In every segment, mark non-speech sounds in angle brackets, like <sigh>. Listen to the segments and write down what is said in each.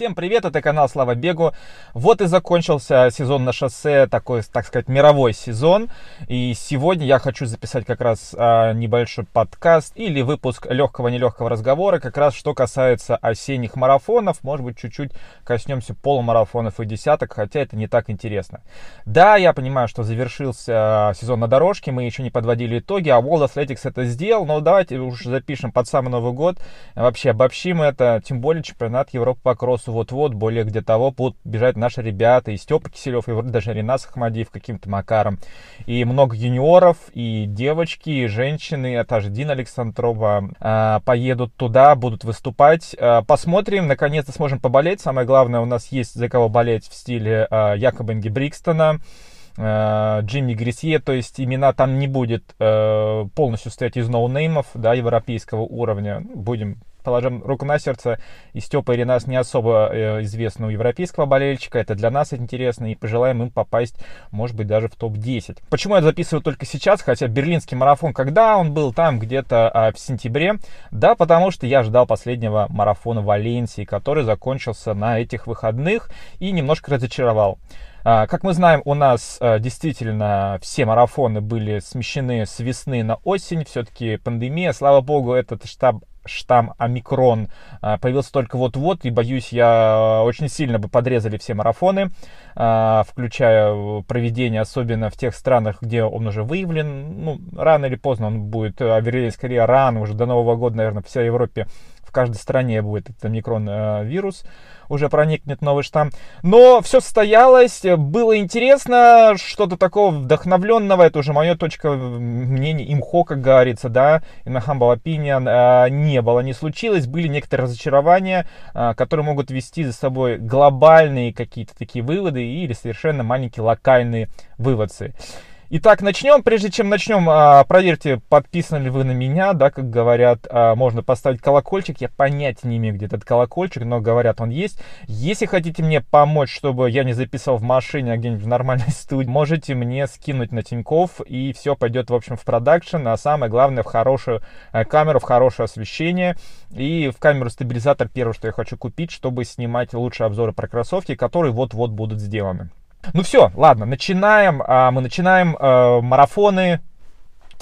Всем привет, это канал Слава Бегу. Вот и закончился сезон на шоссе, такой, так сказать, мировой сезон. И сегодня я хочу записать как раз а, небольшой подкаст или выпуск легкого-нелегкого разговора, как раз что касается осенних марафонов. Может быть, чуть-чуть коснемся полумарафонов и десяток, хотя это не так интересно. Да, я понимаю, что завершился сезон на дорожке, мы еще не подводили итоги, а World Athletics это сделал, но давайте уж запишем под самый Новый год, вообще обобщим это, тем более чемпионат Европы по кроссу вот-вот, более где того будут бежать наши ребята, и Степа Киселев, и даже Ренас Ахмадиев каким-то макаром. И много юниоров, и девочки, и женщины, а та же Дина Александрова э, поедут туда, будут выступать. Э, посмотрим, наконец-то сможем поболеть. Самое главное, у нас есть за кого болеть в стиле э, Якоба Инги Брикстона. Джимми Грисье, то есть имена там не будет э, полностью стоять из ноунеймов, да, европейского уровня. Будем положим руку на сердце, и Степа и Ренас не особо э, известны у европейского болельщика, это для нас интересно, и пожелаем им попасть, может быть, даже в топ-10. Почему я записываю только сейчас, хотя берлинский марафон, когда он был там где-то а, в сентябре? Да, потому что я ждал последнего марафона Валенсии, который закончился на этих выходных и немножко разочаровал. А, как мы знаем, у нас а, действительно все марафоны были смещены с весны на осень. Все-таки пандемия, слава богу, этот штаб штамм омикрон а, появился только вот-вот, и боюсь, я очень сильно бы подрезали все марафоны, включая проведение, особенно в тех странах, где он уже выявлен. Ну, рано или поздно он будет, а вернее, скорее рано, уже до Нового года, наверное, в всей Европе, в каждой стране будет этот омикрон вирус уже проникнет новый штамм. Но все состоялось, было интересно, что-то такого вдохновленного, это уже моя точка мнения, имхо, как говорится, да, и на humble opinion, а, не было, не случилось, были некоторые разочарования, которые могут вести за собой глобальные какие-то такие выводы или совершенно маленькие локальные выводы. Итак, начнем. Прежде чем начнем, а, проверьте, подписаны ли вы на меня, да, как говорят, а, можно поставить колокольчик. Я понятия не имею, где этот колокольчик, но говорят, он есть. Если хотите мне помочь, чтобы я не записал в машине, а где-нибудь в нормальной студии, можете мне скинуть на Тиньков, и все пойдет, в общем, в продакшн, а самое главное, в хорошую э, камеру, в хорошее освещение, и в камеру стабилизатор первое, что я хочу купить, чтобы снимать лучшие обзоры про кроссовки, которые вот-вот будут сделаны. Ну все, ладно, начинаем. А, мы начинаем э, марафоны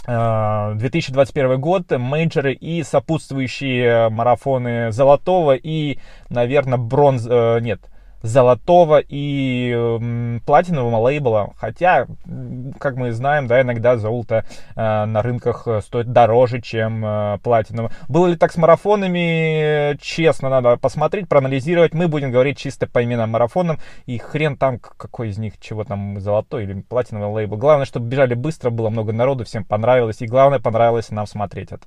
2021 э, год, мейджоры и сопутствующие марафоны золотого и, наверное, бронз... Э, нет, золотого и э, платинового лейбла. Хотя, как мы знаем, да, иногда золото э, на рынках стоит дороже, чем э, платинового. Было ли так с марафонами? Честно, надо посмотреть, проанализировать. Мы будем говорить чисто по именам марафонам. И хрен там, какой из них, чего там, золотой или платиновый лейбл. Главное, чтобы бежали быстро, было много народу, всем понравилось. И главное, понравилось нам смотреть это.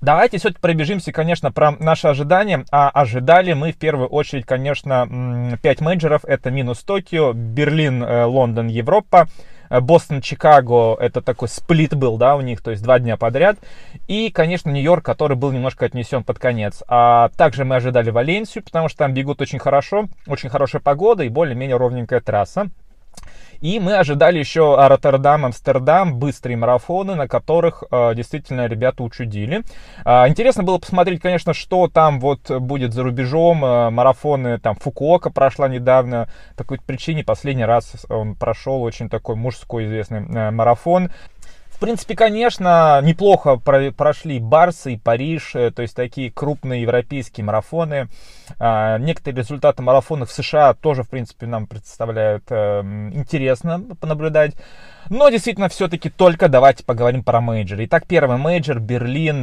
Давайте все-таки пробежимся, конечно, про наши ожидания. А ожидали мы в первую очередь, конечно, 5 менеджеров. Это минус Токио, Берлин, э, Лондон, Европа. Э, Бостон, Чикаго, это такой сплит был, да, у них, то есть два дня подряд. И, конечно, Нью-Йорк, который был немножко отнесен под конец. А также мы ожидали Валенсию, потому что там бегут очень хорошо, очень хорошая погода и более-менее ровненькая трасса. И мы ожидали еще Роттердам, Амстердам, быстрые марафоны, на которых э, действительно ребята учудили. Э, интересно было посмотреть, конечно, что там вот будет за рубежом. Э, марафоны, там Фукуока прошла недавно. По какой-то причине последний раз он прошел очень такой мужской известный э, марафон. В принципе, конечно, неплохо прошли Барсы и Париж, э, то есть такие крупные европейские марафоны. А, некоторые результаты марафонов в США тоже, в принципе, нам представляют э, интересно понаблюдать. Но действительно, все-таки только давайте поговорим про major. Итак, первый major Берлин.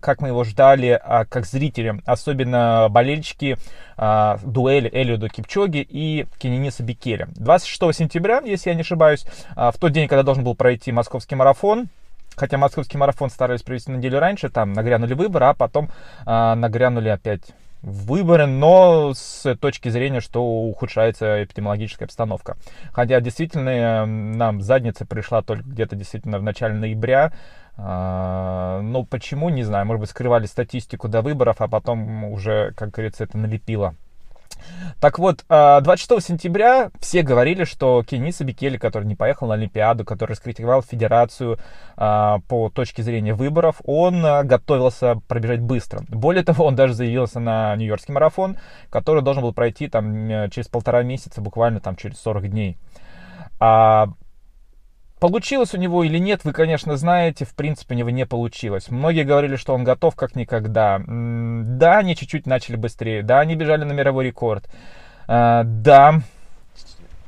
Как мы его ждали, а, как зрители, особенно болельщики а, дуэли Элиуда Кипчоге и Кенениса Бекеле. 26 сентября, если я не ошибаюсь, а, в тот день, когда должен был пройти московский марафон, хотя московский марафон старались провести неделю раньше, там нагрянули выборы, а потом нагрянули опять выборы, но с точки зрения, что ухудшается эпидемиологическая обстановка. Хотя действительно нам задница пришла только где-то действительно в начале ноября, А, ну, почему, не знаю. Может быть, скрывали статистику до выборов, а потом уже, как говорится, это налепило. Так вот, 26 а, сентября все говорили, что Кениса Бикели, который не поехал на Олимпиаду, который раскритиковал федерацию а, по точке зрения выборов, он готовился пробежать быстро. Более того, он даже заявился на Нью-Йоркский марафон, который должен был пройти там через полтора месяца, буквально там через 40 дней. Получилось у него или нет, вы, конечно, знаете, в принципе, у него не получилось. Многие говорили, что он готов как никогда. Да, они чуть-чуть начали быстрее, да, они бежали на мировой рекорд. А, да,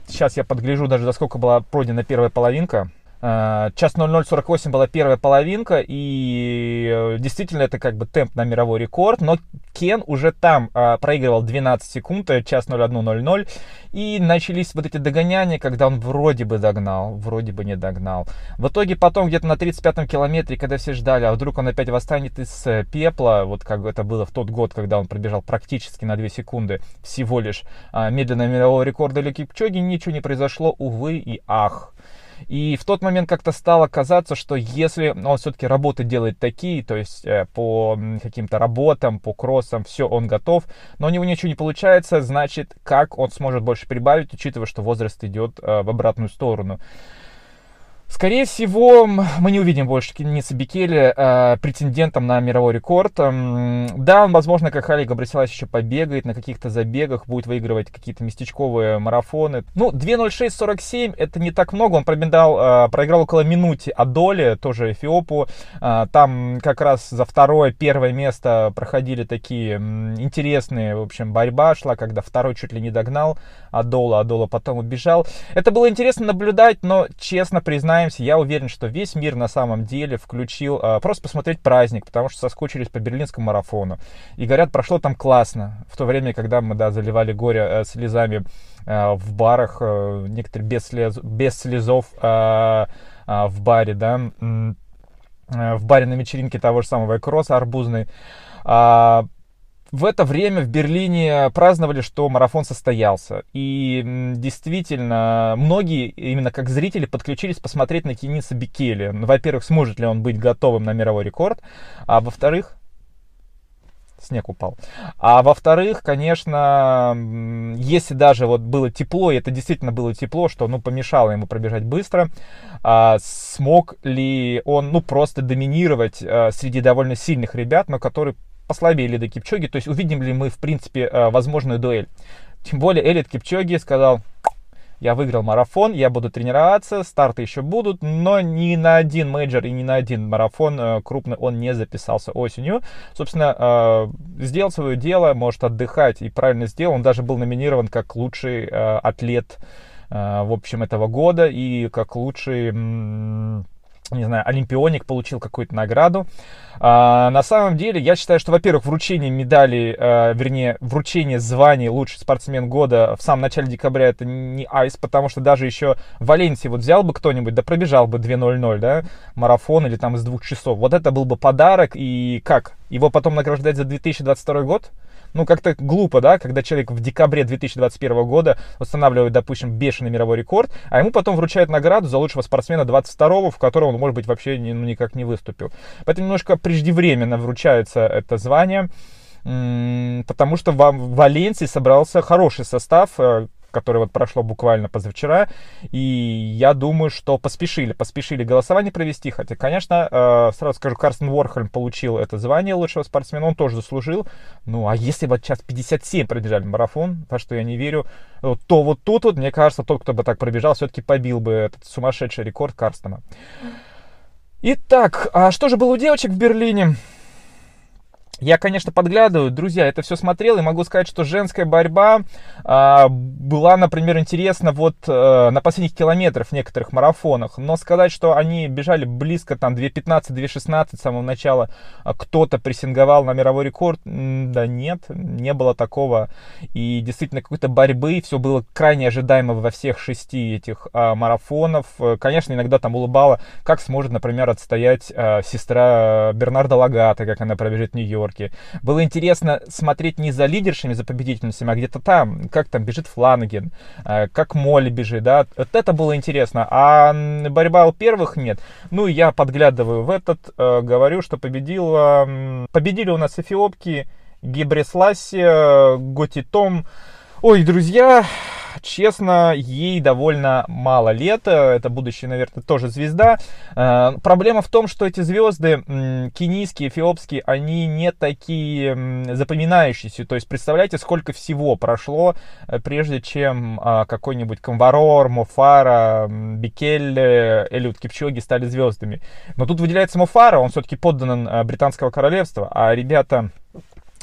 сейчас я подгляжу даже, за сколько была пройдена первая половинка. А, час 00.48 была первая половинка, и э, действительно это как бы темп на мировой рекорд, но Кен уже там а, проигрывал 12 секунд, э, час 01.00, и начались вот эти догоняния, когда он вроде бы догнал, вроде бы не догнал. В итоге потом где-то на 35-м километре, когда все ждали, а вдруг он опять восстанет из э, пепла, вот как это было в тот год, когда он пробежал практически на 2 секунды всего лишь а, медленно мирового рекорда или Кипчоги, ничего не произошло, увы и ах. И в тот момент как-то стало казаться, что если он все-таки работы делает такие, то есть э, по каким-то работам, по кроссам, все, он готов, но у него ничего не получается, значит, как он сможет больше прибавить, учитывая, что возраст идет э, в обратную сторону. Скорее всего, мы не увидим больше Кениса Бикели э, претендентом на мировой рекорд. Да, он, возможно, как Халик Габрисилась еще побегает на каких-то забегах, будет выигрывать какие-то местечковые марафоны. Ну, 2.06.47 это не так много. Он пробегал, э, проиграл около минуты от доли, тоже Эфиопу. Э, там как раз за второе, первое место проходили такие интересные, в общем, борьба шла, когда второй чуть ли не догнал Адола, Адола потом убежал. Это было интересно наблюдать, но, честно признаюсь, занимаемся, я уверен, что весь мир на самом деле включил э, просто посмотреть праздник, потому что соскучились по берлинскому марафону. И говорят, прошло там классно. В то время, когда мы, да, заливали горе э, слезами э, в барах, э, некоторые без, слез, без слезов э, э, в баре, да, э, в баре на вечеринке того же самого кросса арбузный. Э, в это время в Берлине праздновали, что марафон состоялся. И действительно, многие, именно как зрители, подключились посмотреть на Кениса Бикели. Ну, во-первых, сможет ли он быть готовым на мировой рекорд, а во-вторых, снег упал. А во-вторых, конечно, если даже вот было тепло, и это действительно было тепло, что, ну, помешало ему пробежать быстро, а, смог ли он, ну, просто доминировать а, среди довольно сильных ребят, но которые послабее до Кипчоге, то есть увидим ли мы, в принципе, э, возможную дуэль. Тем более Элиуд Кипчоге сказал, я выиграл марафон, я буду тренироваться, старты еще будут, но ни на один major и ни на один марафон э, крупный он не записался осенью. Собственно, э, сделал свое дело, может отдыхать и правильно сделал. Он даже был номинирован как лучший атлет, в общем, этого года и как лучший не знаю, олимпионик получил какую-то награду. А, на самом деле, я считаю, что, во-первых, вручение медали, а, вернее, вручение звания лучший спортсмен года в самом начале декабря это не айс, потому что даже еще в Валенсии вот взял бы кто-нибудь, да пробежал бы 2.00, да, марафон или там из двух часов. Вот это был бы подарок, и как? Его потом награждать за 2022 год? Ну, как-то глупо, да, когда человек в декабре 2021 года устанавливает, допустим, бешеный мировой рекорд, а ему потом вручают награду за лучшего спортсмена 22-го, в котором он, может быть, вообще ну, никак не выступил. Поэтому немножко преждевременно вручается это звание, потому что в Валенсии собрался хороший состав, э, которое вот прошло буквально позавчера. И я думаю, что поспешили, поспешили голосование провести. Хотя, конечно, э, сразу скажу, Карстен Уорхольм получил это звание лучшего спортсмена, он тоже заслужил. Ну, а если вот час 57 пробежали марафон, во что я не верю, то вот тут вот, мне кажется, тот, кто бы так пробежал, все-таки побил бы этот сумасшедший рекорд Карстена. Итак, а что же было у девочек в Берлине? Я, конечно, подглядываю, друзья, это все смотрел и могу сказать, что женская борьба а, была, например, интересна вот а, на последних километрах в некоторых марафонах, но сказать, что они бежали близко там 2.15, 2.16 с самого начала, а кто-то прессинговал на мировой рекорд, да нет, не было такого, и действительно какой-то борьбы, все было крайне ожидаемо во всех шести этих а, марафонов, конечно, иногда там улыбало, как сможет, например, отстоять а, сестра Бернарда Лагата, как она пробежит в Нью-Йорк, Нью-Йорке. Было интересно смотреть не за лидершами, за победительницами, а где-то там, как там бежит Фланген, э, как Молли бежит, да, вот это было интересно. А борьба у первых нет. Ну, я подглядываю в этот, э, говорю, что победила, победили у нас эфиопки, Гебресласи, Готитом. Ой, друзья, честно, ей довольно мало лет. Это будущая, наверное, тоже звезда. Э, проблема в том, что эти звезды, кенийские, эфиопские, они не такие запоминающиеся. То есть, представляете, сколько всего прошло, э, прежде чем а, какой-нибудь Камварор, Мофара, Бикель, Элиот Кипчоги стали звездами. Но тут выделяется Мофара, он все-таки поддан э, британского королевства, а ребята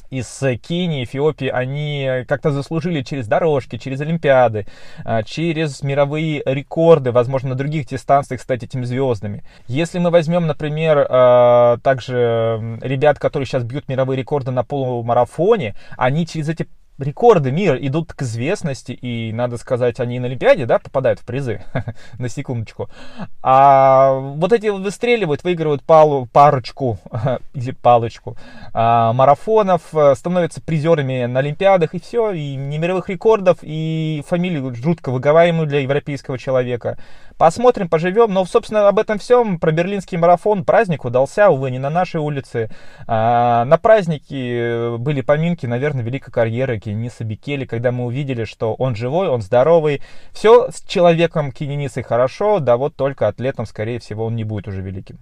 из Кении, Эфиопии, они как-то заслужили через дорожки, через Олимпиады, а, через мировые рекорды, возможно, на других дистанциях стать этими звездами. Если мы возьмем, например, а, также ребят, которые сейчас бьют мировые рекорды на полумарафоне, они через эти рекорды мира идут к известности, и, надо сказать, они на Олимпиаде, да, попадают в призы, <laughs> на секундочку. А вот эти выстреливают, выигрывают палу, парочку <laughs> или палочку а, марафонов, э, становятся призерами на Олимпиадах, и все, и не мировых рекордов, и фамилию жутко выговариваемую для европейского человека. Посмотрим, поживем. Но, собственно, об этом всем. Про берлинский марафон. Праздник удался, увы, не на нашей улице. А, на празднике были поминки, наверное, великой карьеры Кениса Бикели, когда мы увидели, что он живой, он здоровый. Все с человеком Кенинисой хорошо, да вот только атлетом, скорее всего, он не будет уже великим.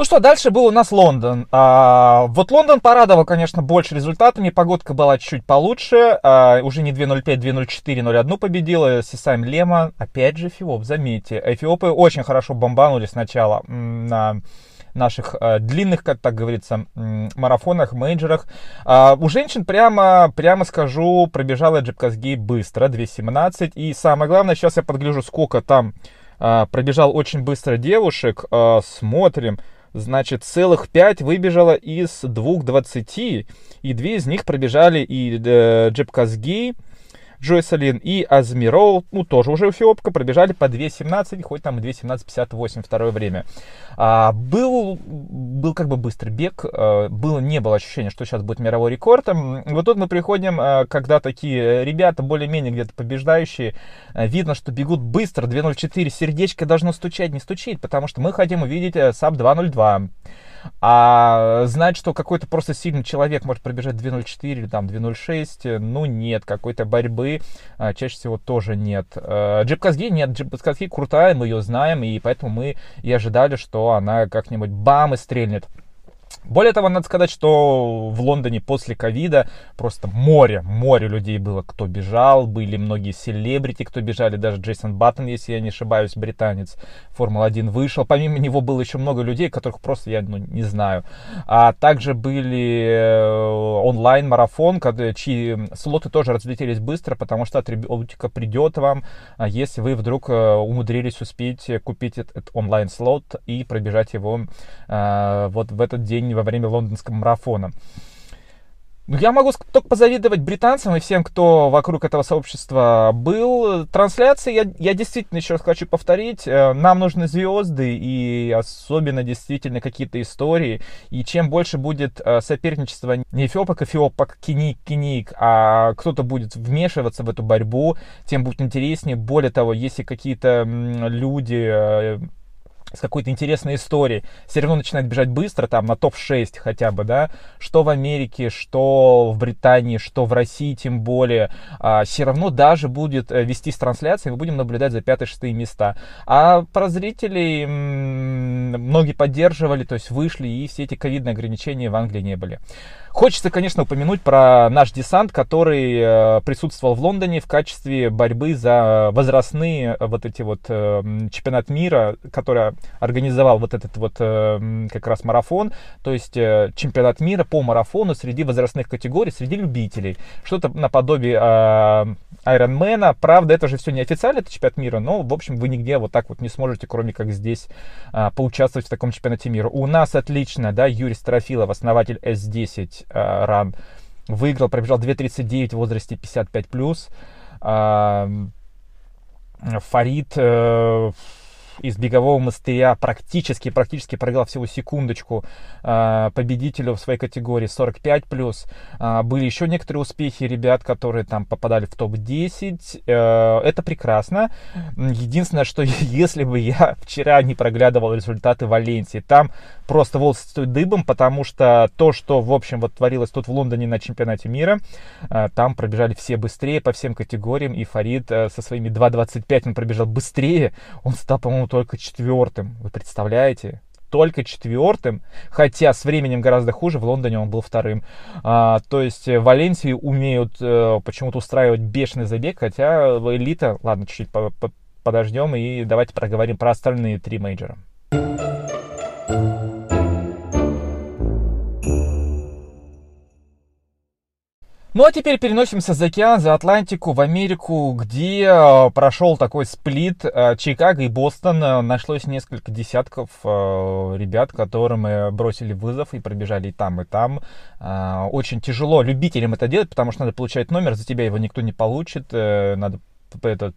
Ну что, дальше был у нас Лондон. А, вот Лондон порадовал, конечно, больше результатами. Погодка была чуть получше. А, уже не 2.05, 2.04, 0.1 победила. Сисайм Лема. Опять же Эфиоп, заметьте. Эфиопы очень хорошо бомбанули сначала на наших э, длинных, как так говорится, марафонах, мейджерах. А, у женщин прямо, прямо скажу, пробежала Джипказги быстро, 2.17. И самое главное, сейчас я подгляжу, сколько там а, пробежал очень быстро девушек. А, смотрим. Значит, целых 5 выбежало из 2.20, и две из них пробежали и э, Джойселин и Азмироу, ну, тоже уже эфиопка, пробежали по 2.17, хоть там и 2.17.58 второе время. А, был, был как бы быстрый бег, а, было, не было ощущения, что сейчас будет мировой рекорд. Вот тут мы приходим, а, когда такие ребята, более-менее где-то побеждающие, а, видно, что бегут быстро, 2.04, сердечко должно стучать, не стучит, потому что мы хотим увидеть sub 2.02. А знать, что какой-то просто сильный человек может пробежать 2.04 или там 2.06, ну нет, какой-то борьбы а, чаще всего тоже нет. А, Джепкосгей нет, Джепкосгей крутая, мы ее знаем, и поэтому мы и ожидали, что она как-нибудь бам и стрельнет. Более того, надо сказать, что в Лондоне после ковида просто море, море людей было, кто бежал, были многие селебрити, кто бежали, даже Джейсон Баттон, если я не ошибаюсь, британец, Формула-1 вышел. Помимо него было еще много людей, которых просто я ну, не знаю. А также были э, онлайн-марафон, чьи слоты тоже разлетелись быстро, потому что атрибутика придет вам, а если вы вдруг э, умудрились успеть купить этот онлайн-слот и пробежать его э, вот в этот день во время лондонского марафона. Ну, я могу только позавидовать британцам и всем, кто вокруг этого сообщества был. Трансляции, я, я действительно еще раз хочу повторить, э, нам нужны звезды и особенно действительно какие-то истории. И чем больше будет э, соперничество не эфиопок, эфиопок, киник, киник, а кто-то будет вмешиваться в эту борьбу, тем будет интереснее. Более того, если какие-то люди э, с какой-то интересной историей, все равно начинает бежать быстро, там, на топ-6 хотя бы, да, что в Америке, что в Британии, что в России тем более, а, все равно даже будет э, вести с трансляцией, мы будем наблюдать за 5-6 места. А про зрителей многие поддерживали, то есть вышли, и все эти ковидные ограничения в Англии не были. Хочется, конечно, упомянуть про наш десант, который э, присутствовал в Лондоне в качестве борьбы за возрастные э, вот эти вот э, чемпионат мира, который организовал вот этот вот как раз марафон, то есть чемпионат мира по марафону среди возрастных категорий, среди любителей. Что-то наподобие Айронмена. Правда, это же все не официально, это чемпионат мира, но, в общем, вы нигде вот так вот не сможете, кроме как здесь, поучаствовать в таком чемпионате мира. У нас отлично, да, Юрий Старофилов, основатель S10, э, ран. Выиграл, пробежал 2.39 в возрасте 55+. Э, Фарид, из бегового мастыря практически, практически проиграл всего секундочку э, победителю в своей категории 45+. Э, были еще некоторые успехи ребят, которые там попадали в топ-10. Э, это прекрасно. Единственное, что <laughs> если бы я вчера не проглядывал результаты Валенсии, там просто волосы стоят дыбом, потому что то, что, в общем, вот творилось тут в Лондоне на чемпионате мира, э, там пробежали все быстрее по всем категориям, и Фарид э, со своими 2.25 он пробежал быстрее, он стал, по-моему, только четвертым. Вы представляете? только четвертым, хотя с временем гораздо хуже, в Лондоне он был вторым. А, то есть в Валенсии умеют э, почему-то устраивать бешеный забег, хотя элита, ладно, чуть-чуть подождем и давайте проговорим про остальные три мейджора. Ну а теперь переносимся за океан, за Атлантику, в Америку, где э, прошел такой сплит э, Чикаго и Бостон. Э, нашлось несколько десятков ребят, которым бросили вызов и пробежали и там, и там. Очень тяжело любителям это делать, потому что надо получать номер, за тебя его никто не получит. Надо это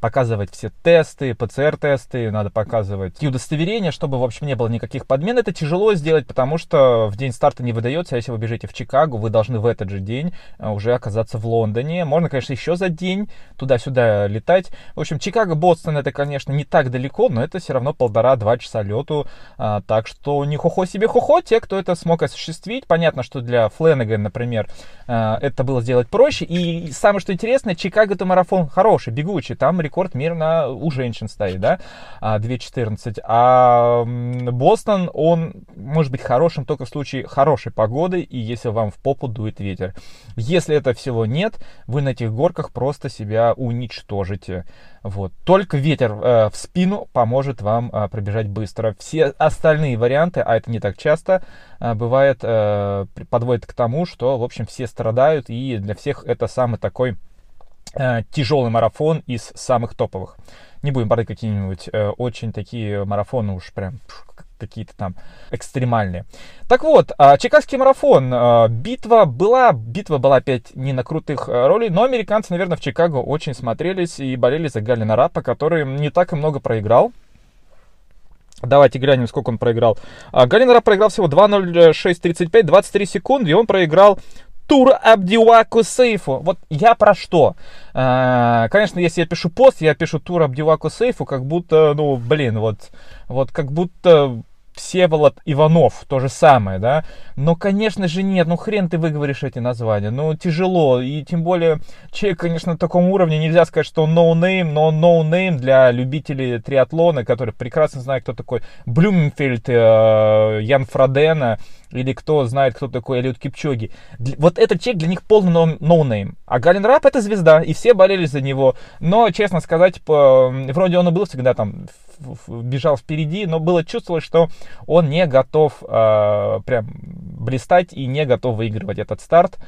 показывать все тесты, ПЦР-тесты, надо показывать и удостоверения, чтобы, в общем, не было никаких подмен. Это тяжело сделать, потому что в день старта не выдается. А если вы бежите в Чикаго, вы должны в этот же день э, уже оказаться в Лондоне. Можно, конечно, еще за день туда-сюда летать. В общем, Чикаго-Бостон это, конечно, не так далеко, но это все равно полтора-два часа лету. А, так что не хохо себе хохо. Те, кто это смог осуществить, понятно, что для Фленнеган, например, э, это было сделать проще. И самое, что интересно, Чикаго это марафон хороший, бегучий там рекорд мира на, у женщин стоит, да, 2.14. А, а Бостон, он может быть хорошим только в случае хорошей погоды и если вам в попу дует ветер. Если этого всего нет, вы на этих горках просто себя уничтожите. Вот. Только ветер э, в спину поможет вам э, пробежать быстро. Все остальные варианты, а это не так часто, э, бывает, э, подводят к тому, что, в общем, все страдают, и для всех это самый такой тяжелый марафон из самых топовых. Не будем брать какие-нибудь э, очень такие марафоны уж прям какие-то там экстремальные. Так вот, э, Чикагский марафон. Э, битва была, битва была опять не на крутых э, ролей, но американцы, наверное, в Чикаго очень смотрелись и болели за Галина Рапа, который не так и много проиграл. Давайте глянем, сколько он проиграл. Галин Рап проиграл всего 2.06.35, 23 секунды, и он проиграл Тур Абдиуаку Сейфу. Вот я про что? А, конечно, если я пишу пост, я пишу Тур Абдиуаку Сейфу, как будто, ну, блин, вот, вот как будто Всеволод Иванов, то же самое, да. Но, конечно же, нет, ну хрен ты выговоришь эти названия, ну тяжело, и тем более человек, конечно, на таком уровне, нельзя сказать, что он no name, но он no name для любителей триатлона, которые прекрасно знают, кто такой Блюменфельд, э, Ян Фродена, или кто знает, кто такой Элиот Кипчоги. Вот этот человек для них полный no, no. А Галин Рап это звезда, и все болели за него. Но, честно сказать, по, вроде он и был всегда там бежал впереди, но было чувство, что он не готов э, прям блистать и не готов выигрывать этот старт.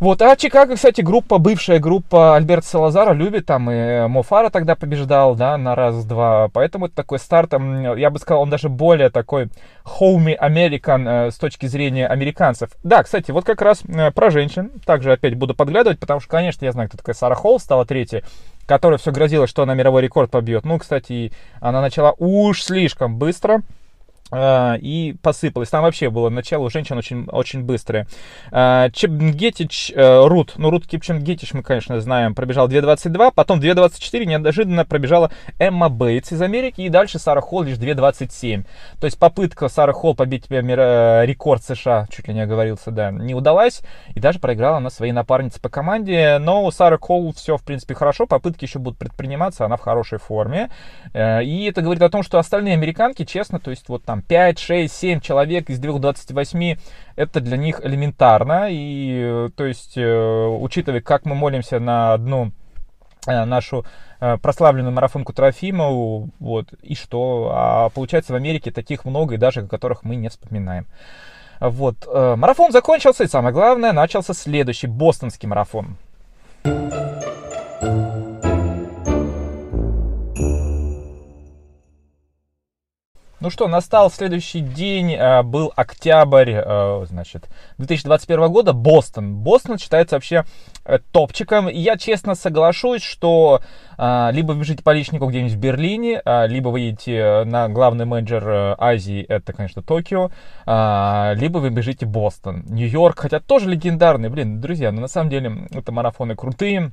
Вот, а Чикаго, кстати, группа, бывшая группа Альберта Салазара любит, там и Мофара тогда побеждал, да, на раз-два, поэтому это такой старт, я бы сказал, он даже более такой homey American э, с точки зрения американцев. Да, кстати, вот как раз э, про женщин, также опять буду подглядывать, потому что, конечно, я знаю, кто такая Сара Холл, стала третьей, которая все грозила, что она мировой рекорд побьет. Ну, кстати, она начала уж слишком быстро. А, и посыпалось. Там вообще было начало у женщин очень, очень быстрое. А, Чепгетич, э, Рут, ну Рут Кипченгетич мы, конечно, знаем, пробежал 2.22, потом 2.24 неожиданно пробежала Эмма Бейтс из Америки, и дальше Сара Холл лишь 2.27. То есть попытка Сары Холл побить э, рекорд США, чуть ли не оговорился, да, не удалась, и даже проиграла она своей напарнице по команде, но у Сары Холл все, в принципе, хорошо, попытки еще будут предприниматься, она в хорошей форме, э, и это говорит о том, что остальные американки, честно, то есть вот там там 5, 6, 7 человек из 228, это для них элементарно. И то есть, э, учитывая, как мы молимся на одну э, нашу э, прославленную марафонку Трофимову, вот, и что? А получается в Америке таких много, и даже о которых мы не вспоминаем. Вот, марафон закончился, и самое главное, начался следующий бостонский марафон. Ну что, настал следующий день, э, был октябрь, э, значит, 2021 года, Бостон. Бостон считается вообще э, топчиком. Я честно соглашусь, что либо вы бежите по личнику где-нибудь в Берлине, либо вы едете на главный менеджер Азии, это, конечно, Токио, либо вы бежите Бостон. Нью-Йорк, хотя тоже легендарный, блин, друзья, но на самом деле это марафоны крутые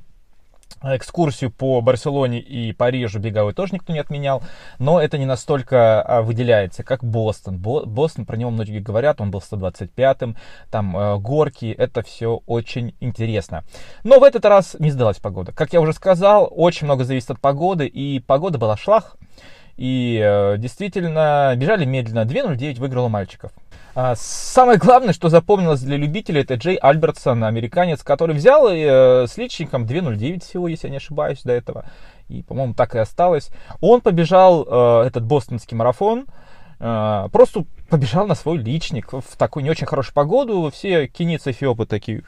экскурсию по Барселоне и Парижу беговой тоже никто не отменял, но это не настолько а, выделяется, как Бостон. Бостон, про него многие говорят, он был 125-м, там э, горки, это все очень интересно. Но в этот раз не сдалась погода. Как я уже сказал, очень много зависит от погоды, и погода была шлах, и э, действительно бежали медленно. 2.09 выиграла мальчиков. А, самое главное, что запомнилось для любителей, это Джей Альбертсон, американец, который взял и, э, с личником 2.09 всего, если я не ошибаюсь, до этого. И, по-моему, так и осталось. Он побежал э, этот бостонский марафон, э, просто побежал на свой личник в такую не очень хорошую погоду. Все кенийцы эфиопы такие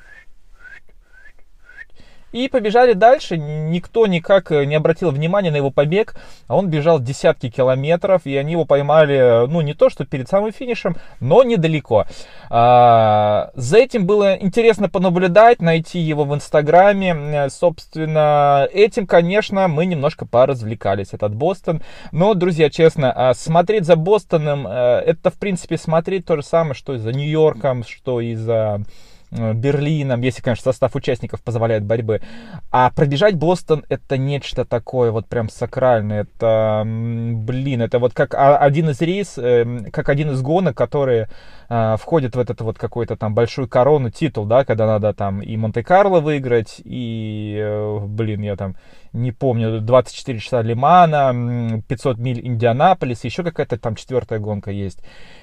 и побежали дальше. Никто никак э, не обратил внимания на его побег. А он бежал десятки километров, и они его поймали, э, ну, не то, что перед самым финишем, но недалеко. А, за этим было интересно понаблюдать, найти его в Инстаграме. Э, собственно, этим, конечно, мы немножко поразвлекались, этот Бостон. Но, друзья, честно, а смотреть за Бостоном, это, в принципе, смотреть то же самое, что и за Нью-Йорком, что и за Берлином, если, конечно, состав участников позволяет борьбы. А пробежать Бостон это нечто такое вот прям сакральное. Это, блин, это вот как один из рейс, эм, как один из гонок, которые э, входят в этот вот какой-то там большую корону, титул, да, когда надо там и Монте-Карло выиграть, и, э, блин, я там не помню, 24 часа Лимана, 500 миль Индианаполис, еще какая-то там четвертая гонка есть.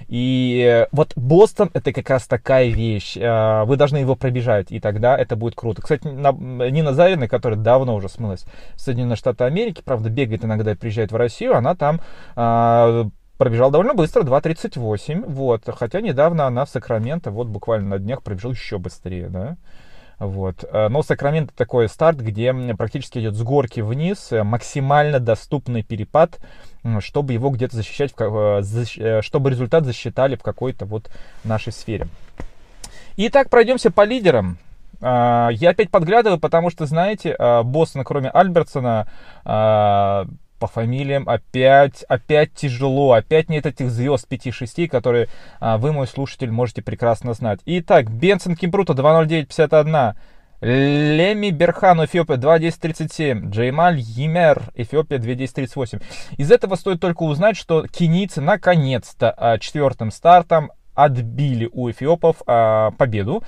И вот Бостон это как раз такая вещь. А, вы должны его пробежать, и тогда это будет круто. Кстати, Нина Зарина, которая давно уже смылась в Соединенные Штаты Америки, правда, бегает иногда и приезжает в Россию, она там а, пробежала довольно быстро, 2.38, вот, хотя недавно она в Сакраменто, вот буквально на днях пробежала еще быстрее, да, вот. Э, но Сакраменто такой старт, где практически идет с горки вниз, э, максимально доступный перепад, чтобы его где-то защищать, э, чтобы результат засчитали в какой-то вот нашей сфере. Итак, пройдемся по лидерам. Я опять подглядываю, потому что, знаете, Бостон, кроме Альбертсона, по фамилиям опять, опять тяжело, опять нет этих звезд 5-6, которые а, вы, мой слушатель, можете прекрасно знать. Итак, Бенсон Кимпрута 2.09.51, Леми Берхан, Эфиопия 2.10.37, Джеймаль Йимер, Эфиопия 2.10.38. Из этого стоит только узнать, что кенийцы наконец-то а, четвертым стартом отбили у эфиопов а, победу.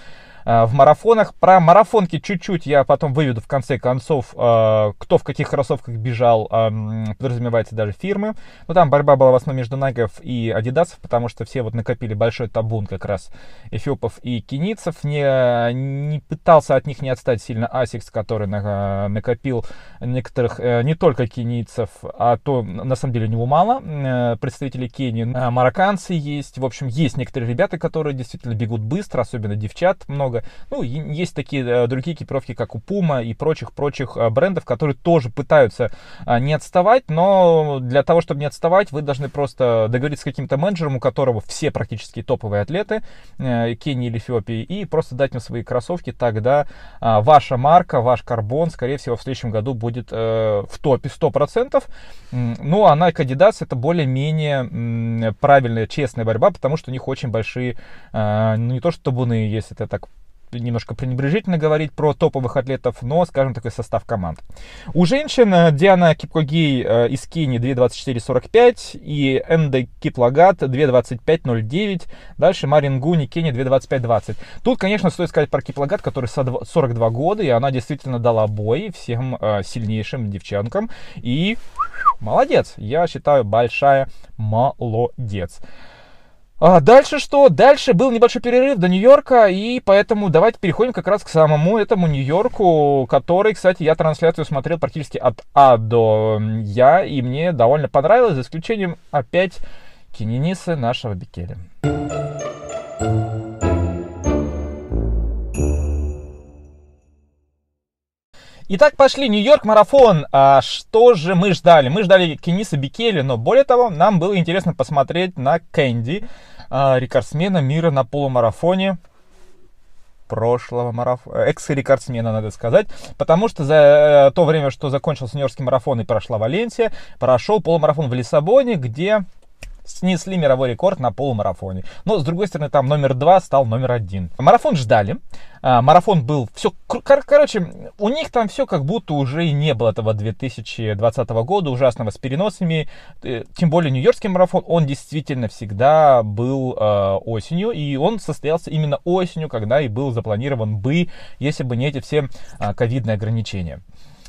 Э, в марафонах. Про марафонки чуть-чуть я потом выведу в конце концов, э, кто в каких кроссовках бежал, э, подразумевается даже фирмы. Но там борьба была в основном между Nike ов и Adidas ов, потому что все вот накопили большой табун как раз эфиопов и кенийцев. Не, не пытался от них не отстать сильно Asics, который на, накопил некоторых, не только кенийцев, а то на самом деле у него мало представителей Кении. Марокканцы есть, в общем, есть некоторые ребята, которые действительно бегут быстро, особенно девчат много много. Ну, есть такие э, другие экипировки, как у Puma и прочих-прочих э, брендов, которые тоже пытаются э, не отставать, но для того, чтобы не отставать, вы должны просто договориться с каким-то менеджером, у которого все практически топовые атлеты Кении или Эфиопии, и просто дать им свои кроссовки, тогда ваша марка, ваш карбон, скорее всего, в следующем году будет в топе 100%. Ну, а Nike Adidas это более-менее правильная, честная борьба, потому что у них очень большие, ну, не то что табуны, если это так немножко пренебрежительно говорить про топовых атлетов, но, скажем, такой состав команд. У женщин э, Диана Кипкогей э, из Кении 2.24.45 и Энде Киплагат 2.25.09. Дальше Марин Гуни, Кения 2.25.20. Тут, конечно, стоит сказать про Киплагат, который 42 года, и она действительно дала бой всем э, сильнейшим девчонкам. И молодец, я считаю, большая молодец. А дальше что? Дальше был небольшой перерыв до Нью-Йорка, и поэтому давайте переходим как раз к самому этому Нью-Йорку, который, кстати, я трансляцию смотрел практически от А до Я, и мне довольно понравилось, за исключением опять Кененисы нашего Бекеля. Итак, пошли. Нью-Йорк марафон. А что же мы ждали? Мы ждали Кениса Бикели, но более того, нам было интересно посмотреть на Кэнди, а, рекордсмена мира на полумарафоне прошлого марафона, экс-рекордсмена, надо сказать, потому что за э, то время, что закончился Нью-Йоркский марафон и прошла Валенсия, прошел полумарафон в Лиссабоне, где снесли мировой рекорд на полумарафоне. Но, с другой стороны, там номер два стал номер один. Марафон ждали. А, марафон был все... Кор- короче, у них там все как будто уже и не было этого 2020 года, ужасного с переносами. Э, тем более Нью-Йоркский марафон, он действительно всегда был э, осенью. И он состоялся именно осенью, когда и был запланирован бы, если бы не эти все э, ковидные ограничения.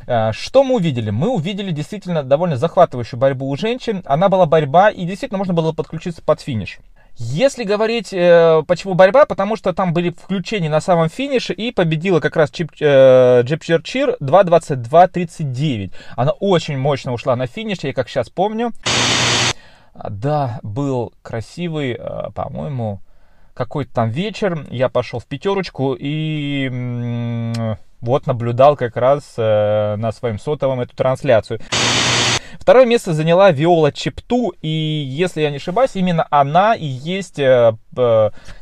Э, что мы увидели? Мы увидели действительно довольно захватывающую борьбу у женщин. Она была борьба, и действительно можно было подключиться под финиш. Если говорить, э, почему борьба, потому что там были включения на самом финише, и победила как раз Чип, э, Джип Черчир 2.22.39. Она очень мощно ушла на финиш, я как сейчас помню. Да, был красивый, э, по-моему, какой-то там вечер. Я пошел в пятерочку и вот наблюдал как раз э, на своем сотовом эту трансляцию. Второе место заняла Виола Чепту, и если я не ошибаюсь, именно она и есть э,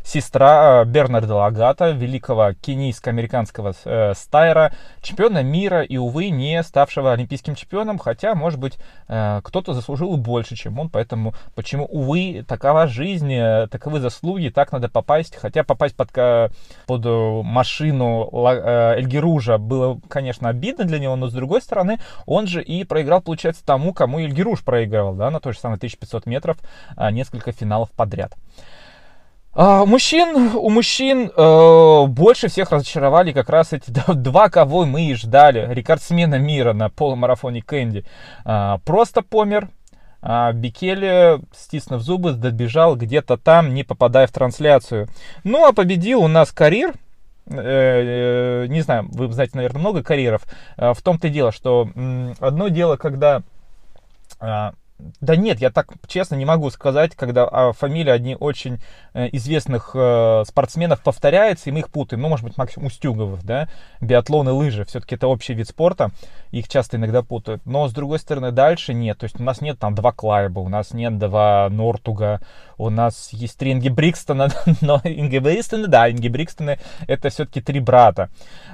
сестра Бернарда Лагата, великого кенийско-американского э, стайра, чемпиона мира и, увы, не ставшего олимпийским чемпионом, хотя, может быть, э, кто-то заслужил больше, чем он, поэтому почему, увы, такова жизнь, э, таковы заслуги, так надо попасть, хотя попасть под, под машину э, Эльгиружа было, конечно, обидно для него, но, с другой стороны, он же и проиграл, получается, тому, кому Эльгируш проигрывал, да, на той же самой 1500 метров, э, несколько финалов подряд. А, мужчин, у мужчин э, больше всех разочаровали как раз эти <laughs> два, кого мы и ждали. Рекордсмена мира на полумарафоне Кэнди. Э, просто помер. А Бикеле, стиснув зубы, добежал где-то там, не попадая в трансляцию. Ну, а победил у нас карьер. Э, э, не знаю, вы знаете, наверное, много карьеров. Э, в том-то и дело, что одно дело, когда а, да нет, я так честно не могу сказать, когда а, фамилии одни очень э, известных э, спортсменов повторяются, и мы их путаем. Ну, может быть, Максим Устюгов, да, биатлон и лыжи. Все-таки это общий вид спорта, их часто иногда путают. Но, с другой стороны, дальше нет. То есть у нас нет там два Клайба, у нас нет два Нортуга, у нас есть три Инги Брикстона, <laughs> но Инги Брикстона, да, Инги Брикстоны это все-таки три брата.